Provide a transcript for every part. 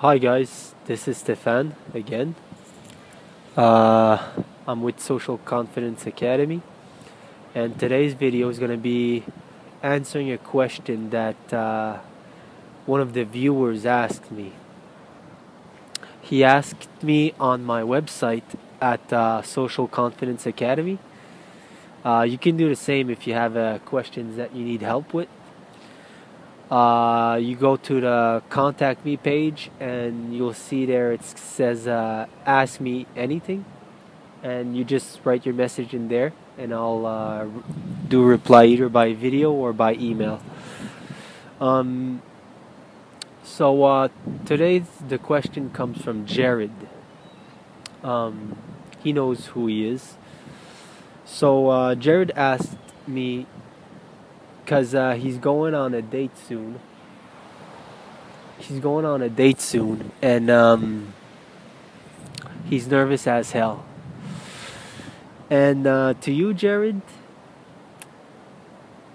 Hi guys, this is Stefan again. Uh, I'm with Social Confidence Academy, and today's video is going to be answering a question that uh, one of the viewers asked me. He asked me on my website at uh, Social Confidence Academy. Uh, you can do the same if you have uh, questions that you need help with. Uh, you go to the contact me page and you'll see there it says uh, ask me anything. And you just write your message in there and I'll uh, do reply either by video or by email. Um, so uh, today the question comes from Jared. Um, he knows who he is. So uh, Jared asked me because uh, he's going on a date soon. He's going on a date soon, and um, he's nervous as hell. And uh, to you, Jared,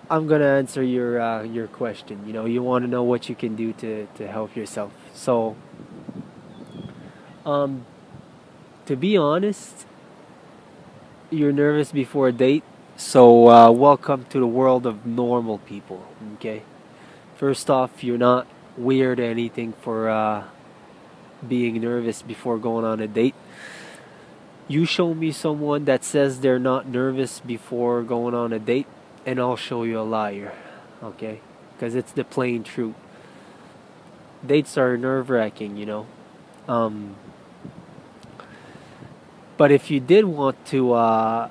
I'm gonna answer your uh, your question. You know, you want to know what you can do to to help yourself. So, um, to be honest, you're nervous before a date so, uh, welcome to the world of normal people. Okay, first off, you're not weird or anything for uh, being nervous before going on a date. You show me someone that says they're not nervous before going on a date, and I'll show you a liar. Okay, because it's the plain truth. Dates are nerve wracking, you know. Um, but if you did want to uh,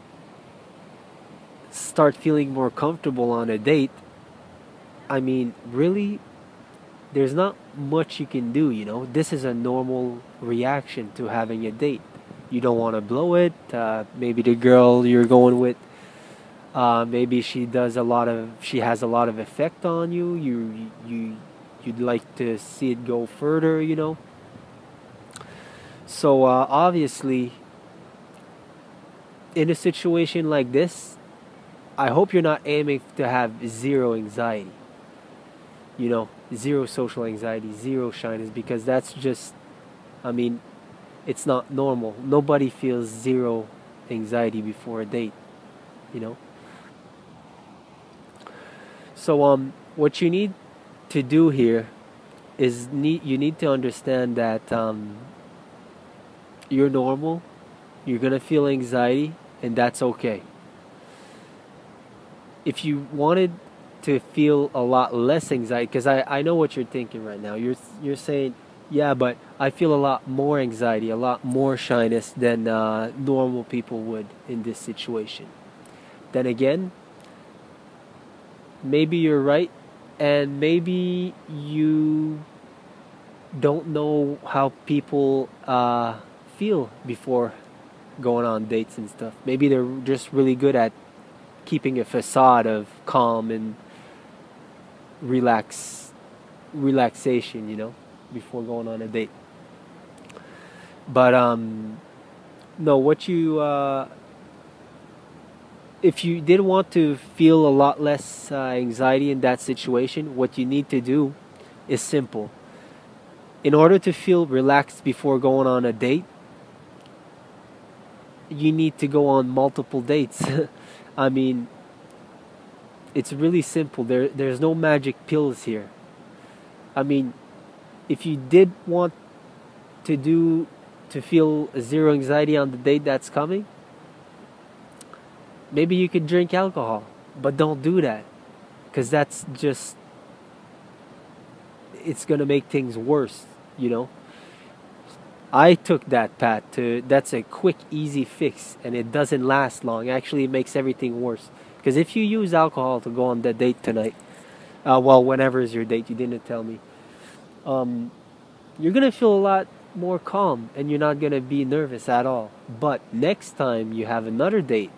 start feeling more comfortable on a date, I mean, really, there's not much you can do, you know. This is a normal reaction to having a date. You don't want to blow it. Uh, maybe the girl you're going with, uh, maybe she does a lot of, she has a lot of effect on you. You, you, you'd like to see it go further, you know. So uh, obviously, in a situation like this, I hope you're not aiming to have zero anxiety. You know, zero social anxiety, zero shyness, because that's just, I mean, it's not normal. Nobody feels zero anxiety before a date, you know. So, um, what you need to do here is need you need to understand that um, you're normal. You're gonna feel anxiety, and that's okay if you wanted to feel a lot less anxiety, because I, I know what you're thinking right now. You're you're saying, yeah, but I feel a lot more anxiety, a lot more shyness than uh, normal people would in this situation. Then again, maybe you're right, and maybe you don't know how people uh, feel before going on dates and stuff. Maybe they're just really good at keeping a facade of calm and relax relaxation, you know, before going on a date. But um no, what you uh if you did want to feel a lot less uh, anxiety in that situation, what you need to do is simple. In order to feel relaxed before going on a date, you need to go on multiple dates. I mean, it's really simple. There, there's no magic pills here. I mean, if you did want to do to feel zero anxiety on the date that's coming, maybe you could drink alcohol, but don't do that because that's just it's gonna make things worse. You know. I took that path to that's a quick, easy fix, and it doesn't last long. Actually, it makes everything worse. Because if you use alcohol to go on that date tonight, uh, well, whenever is your date, you didn't tell me. Um, you're gonna feel a lot more calm, and you're not gonna be nervous at all. But next time you have another date,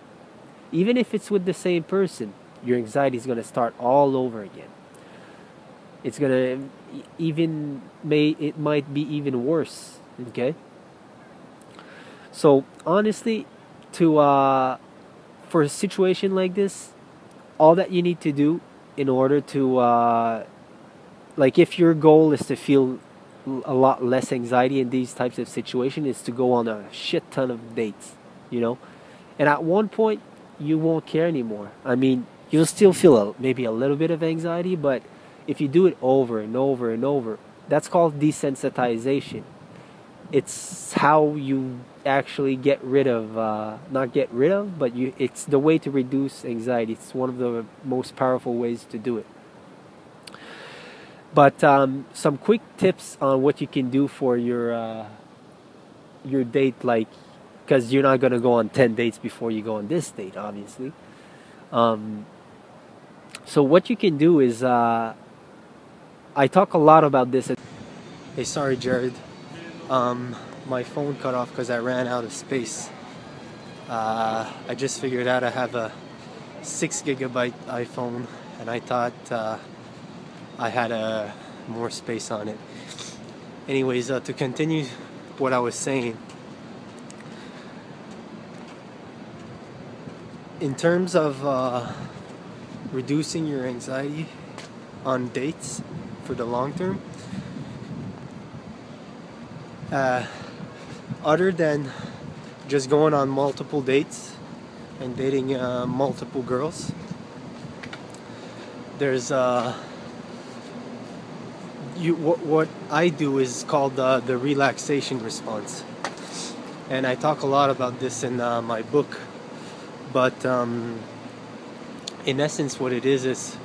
even if it's with the same person, your anxiety is gonna start all over again. It's gonna even may it might be even worse Okay. So honestly, to uh, for a situation like this, all that you need to do in order to uh, like if your goal is to feel a lot less anxiety in these types of situations is to go on a shit ton of dates, you know. And at one point, you won't care anymore. I mean, you'll still feel a, maybe a little bit of anxiety, but if you do it over and over and over, that's called desensitization. It's how you actually get rid of, uh, not get rid of, but you, it's the way to reduce anxiety. It's one of the most powerful ways to do it. But um, some quick tips on what you can do for your uh, your date, like because you're not gonna go on ten dates before you go on this date, obviously. Um, so what you can do is, uh, I talk a lot about this. Hey, sorry, Jared. Um, my phone cut off because I ran out of space. Uh, I just figured out I have a six gigabyte iPhone, and I thought. Uh, I had a more space on it. Anyways, uh, to continue what I was saying, in terms of uh, reducing your anxiety on dates for the long term, uh, other than just going on multiple dates and dating uh, multiple girls, there's uh, you what, what I do is called uh, the relaxation response, and I talk a lot about this in uh, my book. But um, in essence, what it is is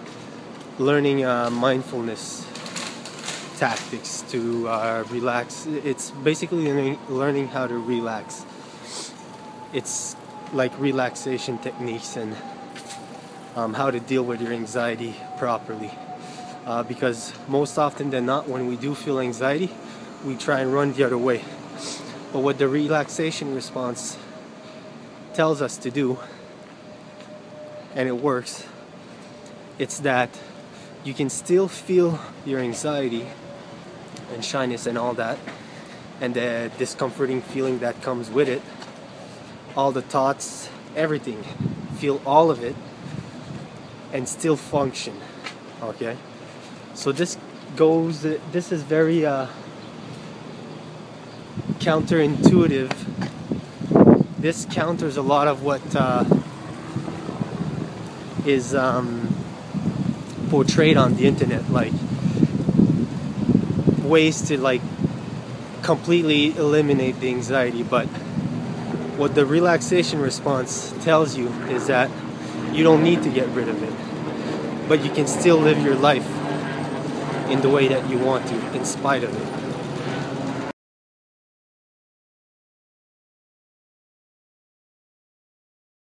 learning uh, mindfulness tactics to uh, relax. It's basically learning, how to relax. It's like relaxation techniques and um, how to deal with your anxiety properly uh, because most often than not, when we do feel anxiety, we try and run the other way. But what the relaxation response tells us to do, and it works, it's that you can still feel your anxiety and shyness and all that, and the discomforting feeling that comes with it, all the thoughts, everything. Feel all of it and still function. Okay? So this goes, this is very uh, counterintuitive. This counters a lot of what uh, is um, portrayed on the internet, like ways to like completely eliminate the anxiety. But what the relaxation response tells you is that you don't need to get rid of it, but you can still live your life in the way that you want to, in spite of it.